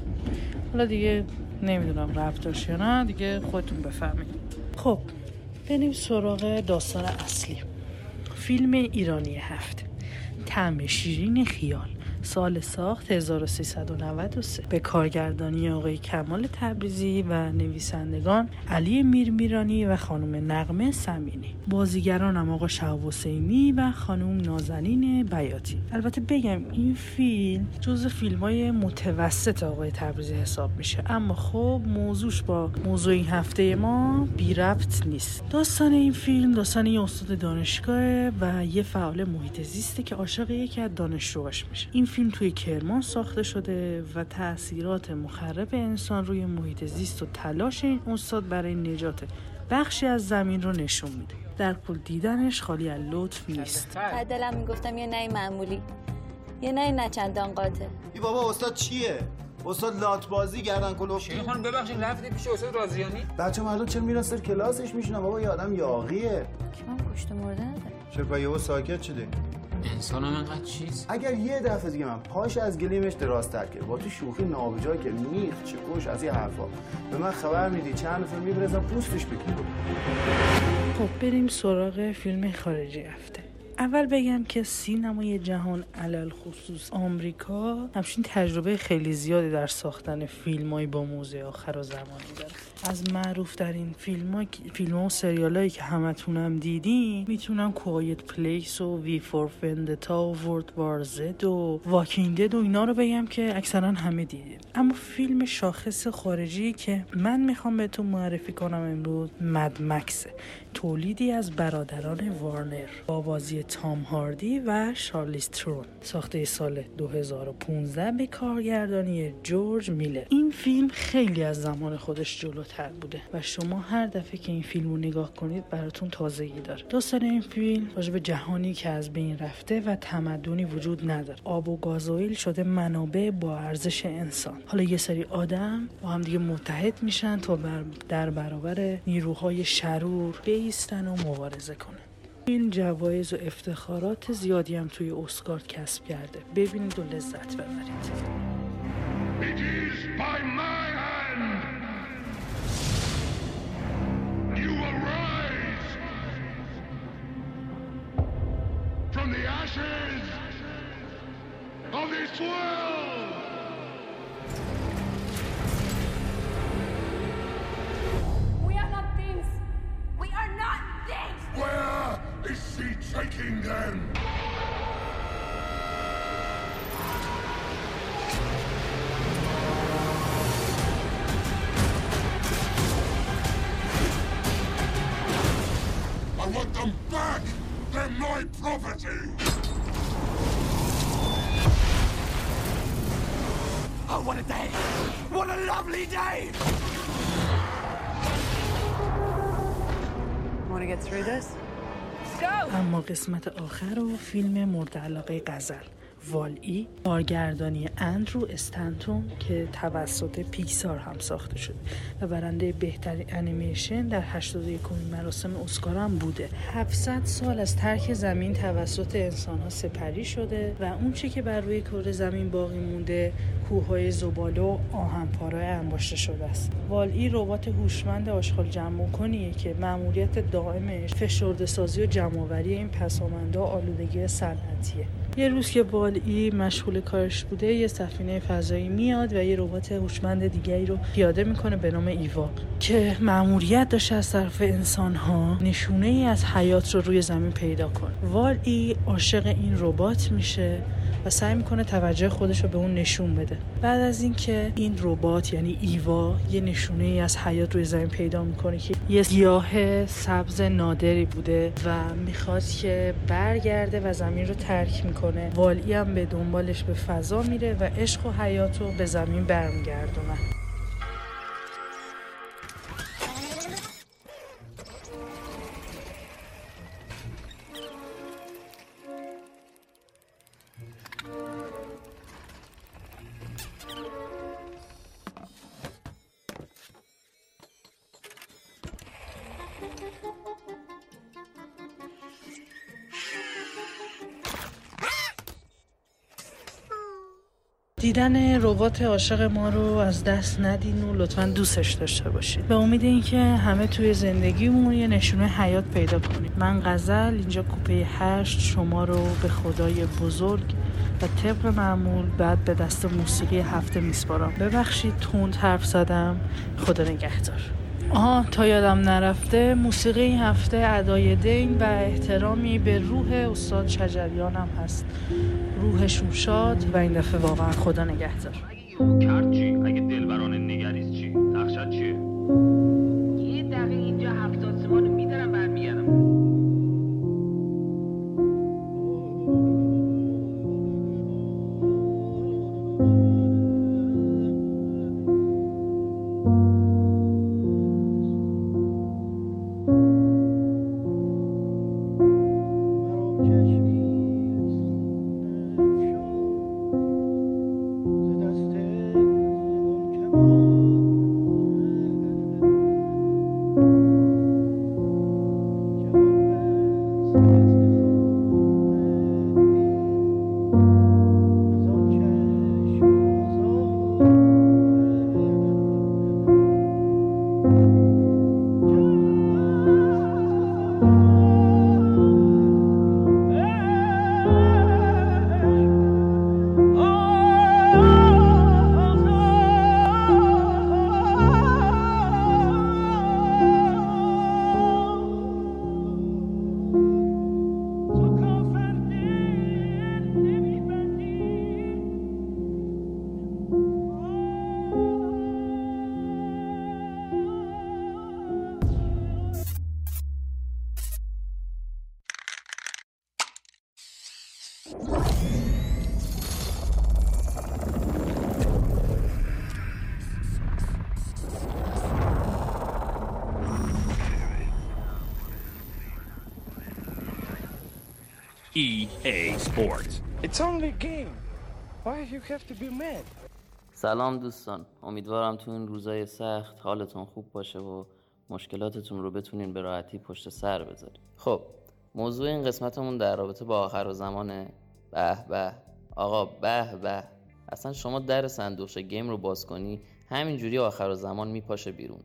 حالا دیگه نمی‌دونم رفت یا نه دیگه خودتون بفهمید. خب بریم سراغ داستان اصلی. فیلم ایرانی هفته تعم شیرین خیال. سال ساخت 1393 به کارگردانی آقای کمال تبریزی و نویسندگان علی میرمیرانی و خانم نقمه سمینی. بازیگران هم آقا حسینی و خانم نازنین بیاتی. البته بگم این فیلم جز فیلم های متوسط آقای تبریزی حساب میشه. اما خب موضوعش با موضوع این هفته ما بی ربط نیست. داستان این فیلم داستان یه استاد دانشگاه و یه فعال محیط زیسته که عاشق یکی از دانشجوهاش میشه. این فیلم توی کرمان ساخته شده و تاثیرات مخرب انسان روی محیط زیست و تلاش این استاد برای نجات بخشی از زمین رو نشون میده. در کل دیدنش خالی از لطف نیست. دلم می‌گفتم یه نهی معمولی. یه نهی نچندان قاطع ای بابا استاد چیه؟ استاد لات بازی گردن کلوف شیخ خانم ببخشید؟ رفتید پیش استاد رازیانی؟ بچه مردم چرا میرن سر کلاسش میشینن بابا یه آدم یاقیه من کشته مرده نداره چرا یهو ساکت شده. انسان هم انقدر چیز. اگر یه دفعه دیگه من پاش از گلیمش درازتر کرد با تو شوخی نابجا که میخ چکش از این حرفا. به من خبر میدی چند نفر میبرزن پوستش بگیرم. خب بریم سراغ فیلم خارجی هفته. اول بگم که سینمای جهان علل خصوص آمریکا همچین تجربه خیلی زیادی در ساختن فیلمایی با موزه آخر و زمانی داره. از معروف در این فیلم ها فیلم ها و سریال هایی که همتونم دیدین می‌تونم کوایت پلیس و وی فور فندتا و ورد وار زد و واکینگ و اینا رو بگم که اکثرا همه دیدین. اما فیلم شاخص خارجی که من می‌خوام بهتون معرفی کنم امروز مد مکسه تولیدی از برادران وارنر با بازی تام هاردی و شارلیز ترون ساخته سال 2015 به کارگردانی جورج میلر. این فیلم خیلی از زمان خودش جلوتر بوده. و شما هر دفعه که این فیلم رو نگاه کنید براتون تازگی داره. داستان این فیلم راجع به جهانی که از بین رفته و تمدنی وجود نداره. آب و گازوئیل شده منابع با ارزش انسان. حالا یه سری آدم با هم دیگه متحد میشن تا بر در برابر نیروهای شرور بیستن و مبارزه کنن. این جوایز و افتخارات زیادی هم توی اسکار کسب کرده. ببینید و لذت ببرید. It is by my the ashes of this world. We are not things. We are not things. Where is she taking them? I want them back! They're my property! Oh, what a day! What a lovely day! Want to get through this? Go! اما قسمت آخر و فیلم مورد علاقه غزل والی کارگردانی اندرو استنتون که توسط پیکسار هم ساخته شده و برنده بهترین انیمیشن در 81 مراسم اسکار هم بوده. 700 سال از ترک زمین توسط انسان ها سپری شده و اون چی که بر روی کره زمین باقی مونده کوههای زباله و آهنپارای انباشته شده است. والی ربات هوشمند آشغال جمع کنیه که مأموریت دائمش فشرده سازی و جمعآوری این پسامنده آلودگی صنعتیه. یه روز که والی مشغول کارش بوده یه سفینه فضایی میاد و یه ربات هوشمند دیگری رو پیاده می‌کنه به نام ایوا که مأموریت داشته از طرف انسان ها نشونه ای از حیات رو روی زمین پیدا کنه والی عاشق این ربات میشه. و سعی می‌کنه توجه خودش رو به اون نشون بده. بعد از اینکه این ربات یعنی ایوا یه نشونه ای از حیات روی زمین پیدا می‌کنه که یه گیاه سبز نادری بوده و می‌خواد که برگرده و زمین رو ترک می‌کنه. والی هم به دنبالش به فضا میره و عشق و حیات رو به زمین برمیگردونه. ربات عاشق ما رو از دست ندین و لطفا دوستش داشته باشید. به امید اینکه همه توی زندگیمون یه نشونه حیات پیدا کنیم. من غزل اینجا کوپه هشت شما رو به خدای بزرگ و طبق معمول بعد به دست موسیقی هفته میسپارم. ببخشید تند حرف زدم. خدا نگهدار. آها تا یادم نرفته موسیقی این هفته ادای دین و احترامی به روح استاد شجریان هست. روحشون شاد و این دفعه واقعا خدا نگهدار. EA Sports. It's only a game. Why you have to be mad? سلام دوستان. امیدوارم تو این روزای سخت حالتون خوب باشه و مشکلاتتون رو بتونین به راحتی پشت سر بذارید خب موضوع این قسمتمون در رابطه با آخر و زمانه. به به. آقا به به. اصلا شما در صندوقش گیم رو باز کنی همینجوری آخر و زمان میپاشه بیرون.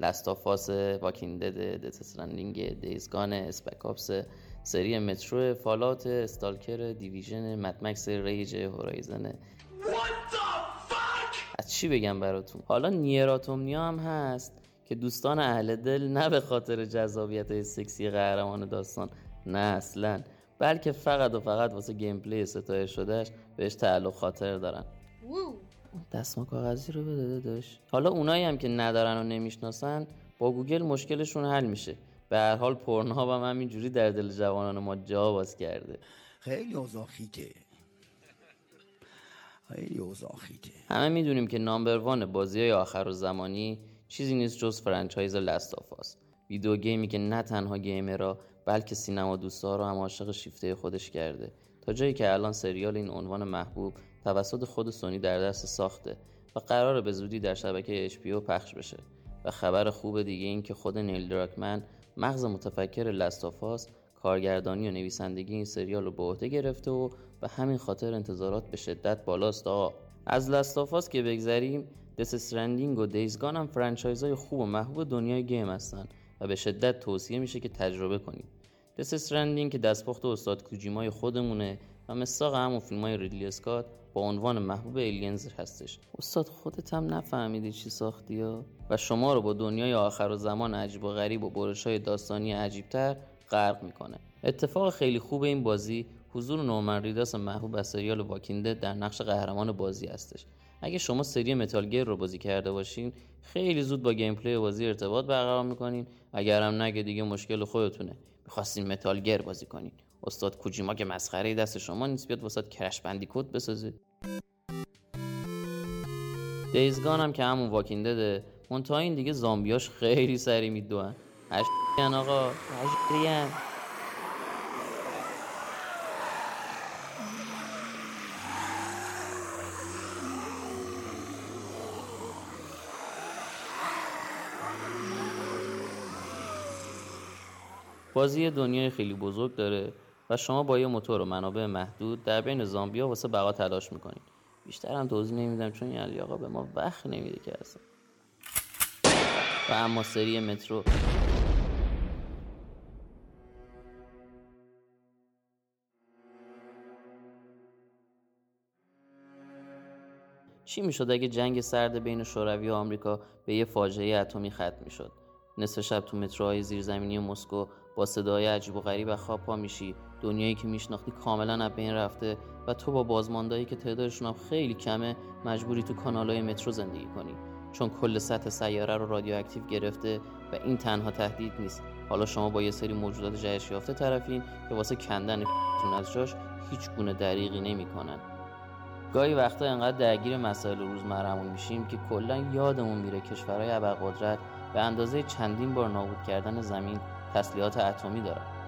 لستافاس واکینگ دد دتسرندینگ دیزگان اسپکاپس سری Metro Fallout Stalker Division Mad Max Rage Horizon. از چی بگم براتون؟ حالا Nier Automata هم هست که دوستان اهل دل نه به خاطر جذابیت های سکسی قهرمان داستان نه اصلا بلکه فقط و فقط واسه gameplay ستایش شدهش بهش تعلق خاطر دارن. دستمال کاغذی رو بده داداش حالا اونایی هم که ندارن و نمی‌شناسن با گوگل مشکلشون حل میشه. به هر حال Pornhub هم همینجوری در دل جوانان ما جا باز کرده. خیلی اوضاع خیته خیلی اوضاع خیته همه می‌دونیم که number one بازی های آخرالزمانی چیزی نیست جز franchise Last of Us video game ی که نه تنها gamer ها بلکه سینما دوستا رو هم عاشق شیفته خودش کرده. تا جایی که الان سریال این عنوان محبوب توسط خود سونی در دست ساخته و قراره به زودی در شبکه HBO پخش بشه. و خبر خوب دیگه این که خود نیل دراکمن مغز متفکر Last of Us کارگردانی و نویسندگی این سریال رو به عهده گرفته و به همین خاطر انتظارات به شدت بالاست. آقا از Last of Us که بگذریم Death Stranding و Days Gone هم franchise های خوب و محبوب دنیای game هستن و به شدت توصیه میشه که تجربه کنید Death Stranding که دستپخت استاد کوجیمای خودمونه و مصداق همون فیلم های ریدلی اسکات با عنوان محبوب Aliens هستش. استاد خودت هم نفهمیدی چی ساختی ها و شما رو با دنیای آخرالزمان عجیب و غریب و برش های داستانی عجیبتر غرق می‌کنه. اتفاق خیلی خوب این بازی حضور نورمن ریداس محبوب از سریال Walking Dead در نقش قهرمان بازی هستش. اگه شما سری Metal Gear رو بازی کرده باشین خیلی زود با gameplay بازی ارتباط برقرار می‌کنین. اگر هم نه که دیگه مشکل خودتونه. می‌خواستین متال گیر بازی کنین. استاد کوجیما که مسخره دست شما نیست بیاد واسه کرش بندی کد بسازه. دیزگان هم که همون واکینگ دده منتها این دیگه زامبیاش خیلی سری میدوئن هشتین آقا. هشتین بازی دنیای خیلی بزرگ داره. و شما با یه موتور و منابع محدود در بین زامبیا واسه بقا تلاش می‌کنید. بیشتر هم توضیح نمیدم چون این علی آقا به ما وقت نمیده که اصلا و اما سری مترو. چی می‌شد اگه جنگ سرد بین شوروی و آمریکا به یه فاجعه اتمی ختم می‌شد؟ نصف شب تو متروهای زیرزمینی مسکو با صدای عجیب و غریب خواب پا میشی. دنیایی که میشناختی کاملا از بین رفته و تو با بازماندایی که تعدادشون هم خیلی کمه مجبوری تو کانالهای مترو زندگی کنی. چون کل سطح سیاره رو رادیواکتیو گرفته و این تنها تهدید نیست. حالا شما با یه سری موجودات جهش یافته طرفین که واسه کندن تون از جاش هیچ گونه دریغی نمی‌کنن. گاهی وقتا انقدر درگیر مسائل روزمرهمون میشیم که کلا یادمون میره کشورهای ابرقدرت به اندازه چندین بار نابود کردن زمین تسلیحات اتمی دارن.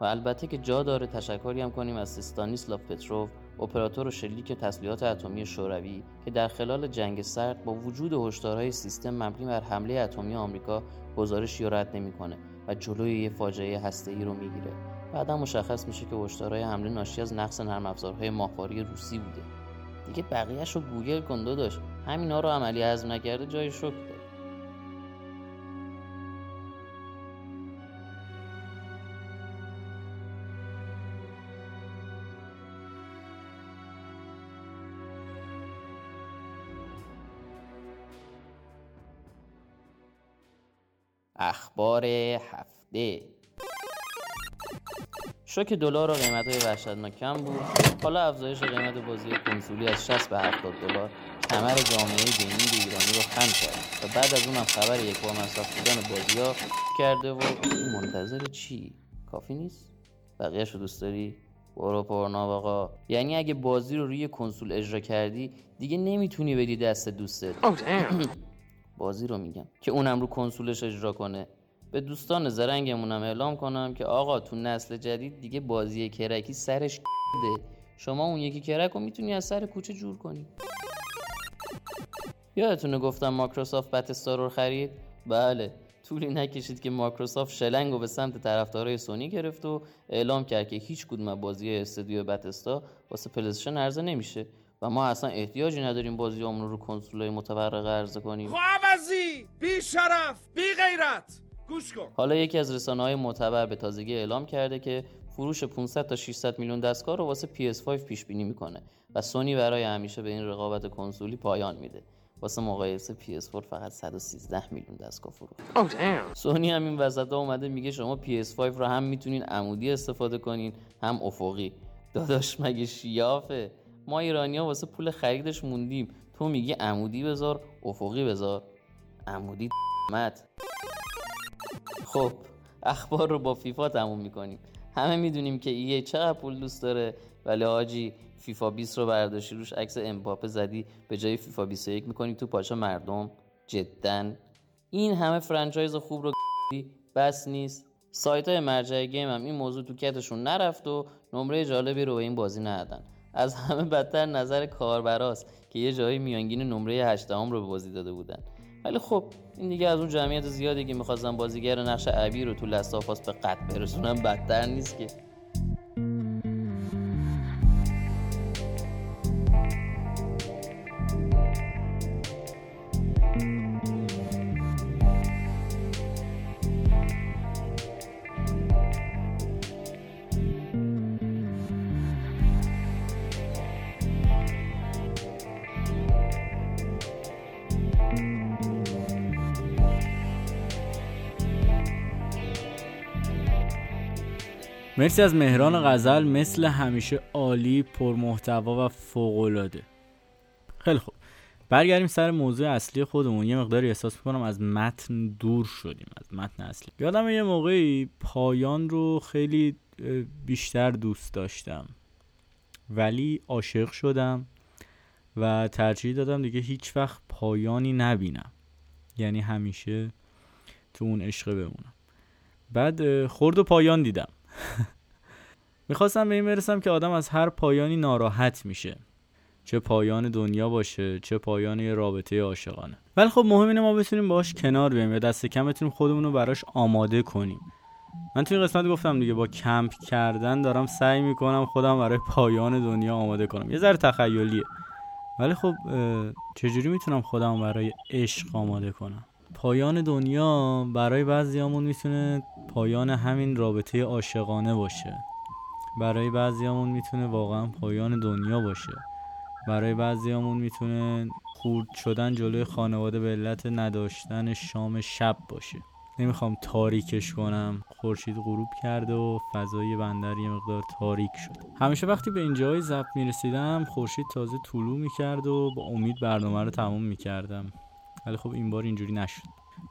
و البته که جا داره تشکری هم کنیم از استانیسلاف پتروف اپراتور و شلیک تسلیحات اتمی شوروی که در خلال جنگ سرد با وجود هشدارهای سیستم مبنی بر حمله اتمی آمریکا گزارشی را رد نمی‌کنه و جلوی یه فاجعه هسته‌ای رو می‌گیره. بعدا مشخص میشه که هشدارهای حمله ناشی از نقص نرم افزارهای ماهواره روسی بوده. دیگه بقیهش رو گوگل کن داشت همینا رو عملی هضم نکرده جای شک اخبار هفته شوک دلار و قیمت های وحشتناک کم بود حالا افزایش قیمت بازی کنسولی از 60 به 70 دلار کمر جامعه gaming ایرانی رو خم کرد و بعد از اونم خبر یک بار مصرف بودن بازی ها کرده و منتظر چی؟ کافی نیست؟ بقیه رو دوست داری؟ برو Pornhub آقا یعنی اگه بازی رو روی کنسول اجرا کردی دیگه نمی‌تونی بدی دست دوستت بازی رو میگم. که اونم رو کنسولش اجرا کنه. به دوستان زرنگمونم اعلام کنم که آقا تو نسل جدید دیگه بازی crack ی سرش ده شما اون یکی crack رو می‌تونی از سر کوچه جور کنی. یادتونه گفتم مایکروسافت Bethesda رو خرید؟ بله. طولی نکشید که مایکروسافت شلنگ رو به سمت طرفدارای سونی گرفت و اعلام کرد که هیچ کدوم از بازی استودیو Bethesda واسه PlayStation عرضه نمیشه. و ما اصلا احتیاجی نداریم بازی رو رو کنسولای متورقه عرضه کنیم. عوضی بی شرف بی غیرت. گوش کن. حالا یکی از رسانه های معتبر به تازگی اعلام کرده که فروش 500 تا 600 میلیون دستگاه رو واسه PS5 پیش بینی می‌کنه و سونی برای همیشه به این رقابت کنسولی پایان میده. واسه مقایسه PS4 فقط 113 میلیون دستگاه فروخت سونی هم این وسط اومده میگه شما PS5 رو هم می‌تونین عمودی استفاده کنین هم افقی. داداش مگه شیافه؟ ما ایرانیا واسه پول خریدش موندیم. تو میگی عمودی بذار افقی بذار. عمودی مت خب اخبار رو با فیفا تموم می‌کنیم. همه می‌دونیم که ایه چقدر پول دوست داره ولی آجی فیفا 20 رو برداشتی روش عکس امباپه زدی به جای فیفا 21 می‌کنی تو پاچه مردم. جدا. این همه فرانچایز خوب رو بس نیست. سایت های مرجع گیم هم این موضوع تو کتشون نرفت و نمره جالبی رو به این بازی ندادن. از همه بدتر نظر کاربراست که یه جایی میانگین نمره 8 رو به بازی داده بودن. ولی خب این دیگه از اون جمعیت زیادی که می‌خواستن بازیگر نقش عبی رو تو لستافاس به قد برسونن بدتر نیست که. مرسی از مهران غزل مثل همیشه عالی پرمحتوا و فوقالعاده. خیلی خوب. برگردیم سر موضوع اصلی خودمون. یه مقداری احساس می‌کنم از متن دور شدیم از متن اصلی. یادم یه موقعی پایان رو خیلی بیشتر دوست داشتم. ولی عاشق شدم و ترجیح دادم دیگه هیچ وقت پایانی نبینم. یعنی همیشه تو اون عشقه بمونم. بعد خورد و پایان دیدم. می‌خواستم به این برسم که آدم از هر پایانی ناراحت میشه. چه پایان دنیا باشه چه پایان یه رابطه عاشقانه. ولی خب مهم اینه ما بتونیم باش کنار بیایم یا دست کم بتونیم خودمون رو براش آماده کنیم. من توی قسمت گفتم دیگه با کمپ کردن دارم سعی می‌کنم خودم برای پایان دنیا آماده کنم. یه ذره تخیلیه. ولی خب چجوری می‌تونم خودم برای عشق آماده کنم؟ پایان دنیا برای بعضیامون می‌تونه پایان همین رابطه عاشقانه باشه. برای بعضیامون می‌تونه واقعا پایان دنیا باشه. برای بعضیامون می‌تونه خورد شدن جلوی خانواده به علت نداشتن شام شب باشه. نمی‌خوام تاریکش کنم. خورشید غروب کرده و فضای بندر یه مقدار تاریک شد همیشه وقتی به اینجای ضبط می‌رسیدم خورشید تازه طلوع می‌کرد و با امید برنامه رو تموم می‌کردم. ولی خب این بار اینجوری نشد.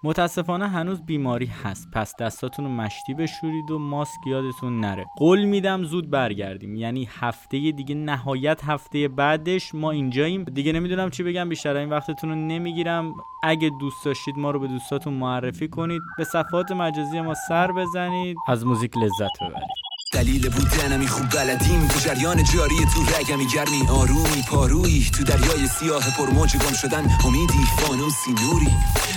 متاسفانه هنوز بیماری هست. پس دستاتون رو مشتی بشورید و ماسک یادتون نره. قول میدم زود برگردیم. یعنی هفته دیگه نهایت هفته بعدش ما اینجاییم. دیگه نمی‌دونم چی بگم بیشتر این وقتتون رو نمی‌گیرم. اگه دوست داشتید ما رو به دوستاتون معرفی کنید. به صفحات مجازی ما سر بزنید. از موزیک لذت ببرید. دلیل بودنمی خوب بلدیم تو جریان جاری تو رگمی گرمی. آرومی پارویی. تو دریای سیاه پرموج گم شدن. امیدی فانوسی نوری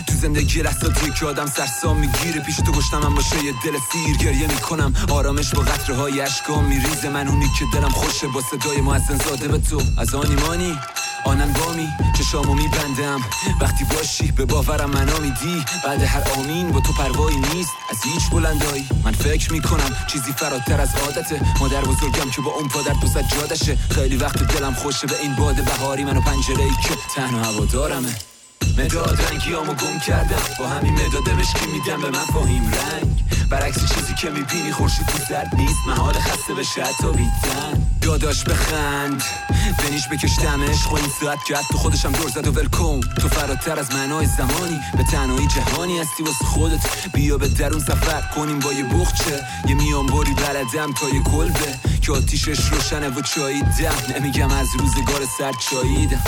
تو زندگی لحظاتی که آدم سرسام می‌گیره. پیش تو گشتم من باشه دل سیر گریه می‌کنم. آرامش با قطره های اشکام میریزه. من اونی که دلم خوشه با صدای محسن زاده به تو. از آنی مانی آنن بامی. چشامو میبندم. وقتی باشی به باورم منا میدی. بعد هر آمین با تو پروایی نیست. از هیچ بلندایی. من فکر می‌کنم چیزی فراتر از عادته مادر بزرگم که با اون پادر تو سجادشه خیلی وقت دلم خوشه به این باد بهاری. منو پنجره ای که تنها هوادارمه مداد رنگیامو گم کردم با همین مداد مشکی میدم به من فاهیم رنگ. برعکس چیزی که می‌بینی خورشید تو زرد نیست. محال خسته بشه حتی بیدن داداش بخند. بنیش بکش دمش خو این ساعت که تو خودشم دور زد و ولکن تو فراتر از معنای زمانی. به تنهایی جهانی هستی واسه خودت. بیا به درون سفر کنیم با یه بخچه. یه میان بری بلدم تا یه کلبه. که آتیشش روشنه و چاییدم نمیگم از روزگار سر چاییدم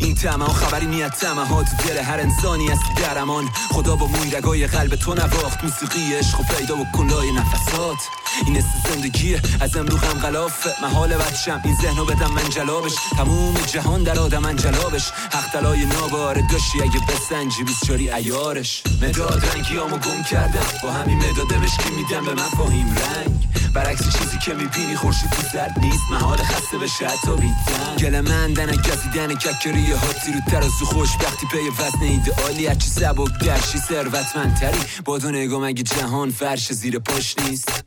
این تمام خبری نیت تمه تو هر انسانی است درمان خدا با مویرگای قلب تو نواخت. موسیقی عشق و پیدا بکن لای نفسات. این است زندگیه از امرو غم غلافه. محال بچم این ذهنو بدم من جلابش. تموم جهان در آدم من جلابش حق تلای ناباره داشتی اگه بسنجی بیسچاری ایارش مداد رنگیامو گم کردم. با همین مداده بشکی میدم به مفاهیم رنگ. برعکس چیزی که می‌بینی خورشید تو زرد نیست. محال خسته بشه حتی بیدن گل من دنه گزیدن ککری هاتی رو ترازو خوشبختی پی وزن ایدئالی هرچی سبک درشی ثروتمندتری. با دو نگاه مگه جهان فرش زیر پاش نیست؟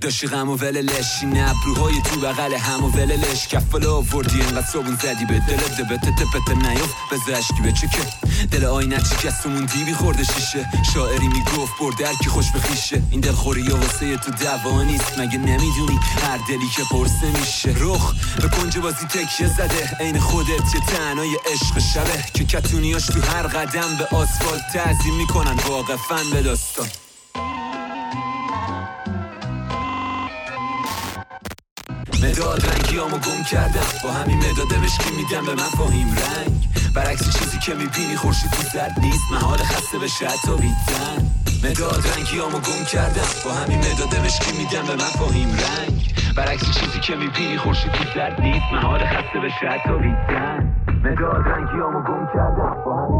داشتی غم و وللش این ابروهای تو بغل هم و وللش. کفل آوردی انقدر صابون زدی به دلت دبت تپت نیفت به اشکی به چکه. دل آینه چی کسمون دیوی خورده شیشه. شاعری می‌گفت برده هر کی خوش بخیشه. این دلخوری یا واسه تو دوا نیست مگه نمی‌دونی؟ هر دلی که پرسه میشه. رخ به کنج بازی تکیه زده. عین خودت یه تنهای عشق شبه. که کتونیاش تو هر قدم به آسفالت تعظیم می‌کنن. واقفا به داستان. مداد رنگیامو گم کردم با همین مداده بشکی میدم به مفاهیم رنگ. برعکس چیزی که می‌بینی خورشید تو زرد نیست. محال خسته بشه حتی بیدن مداد رنگیامو گم کردم با همین مداده بشکی میدم به مفاهیم رنگ. برعکس چیزی که می‌بینی خورشید تو زرد نیست. محال خسته بشه حتی بیدن مداد رنگیامو گم کردم با همین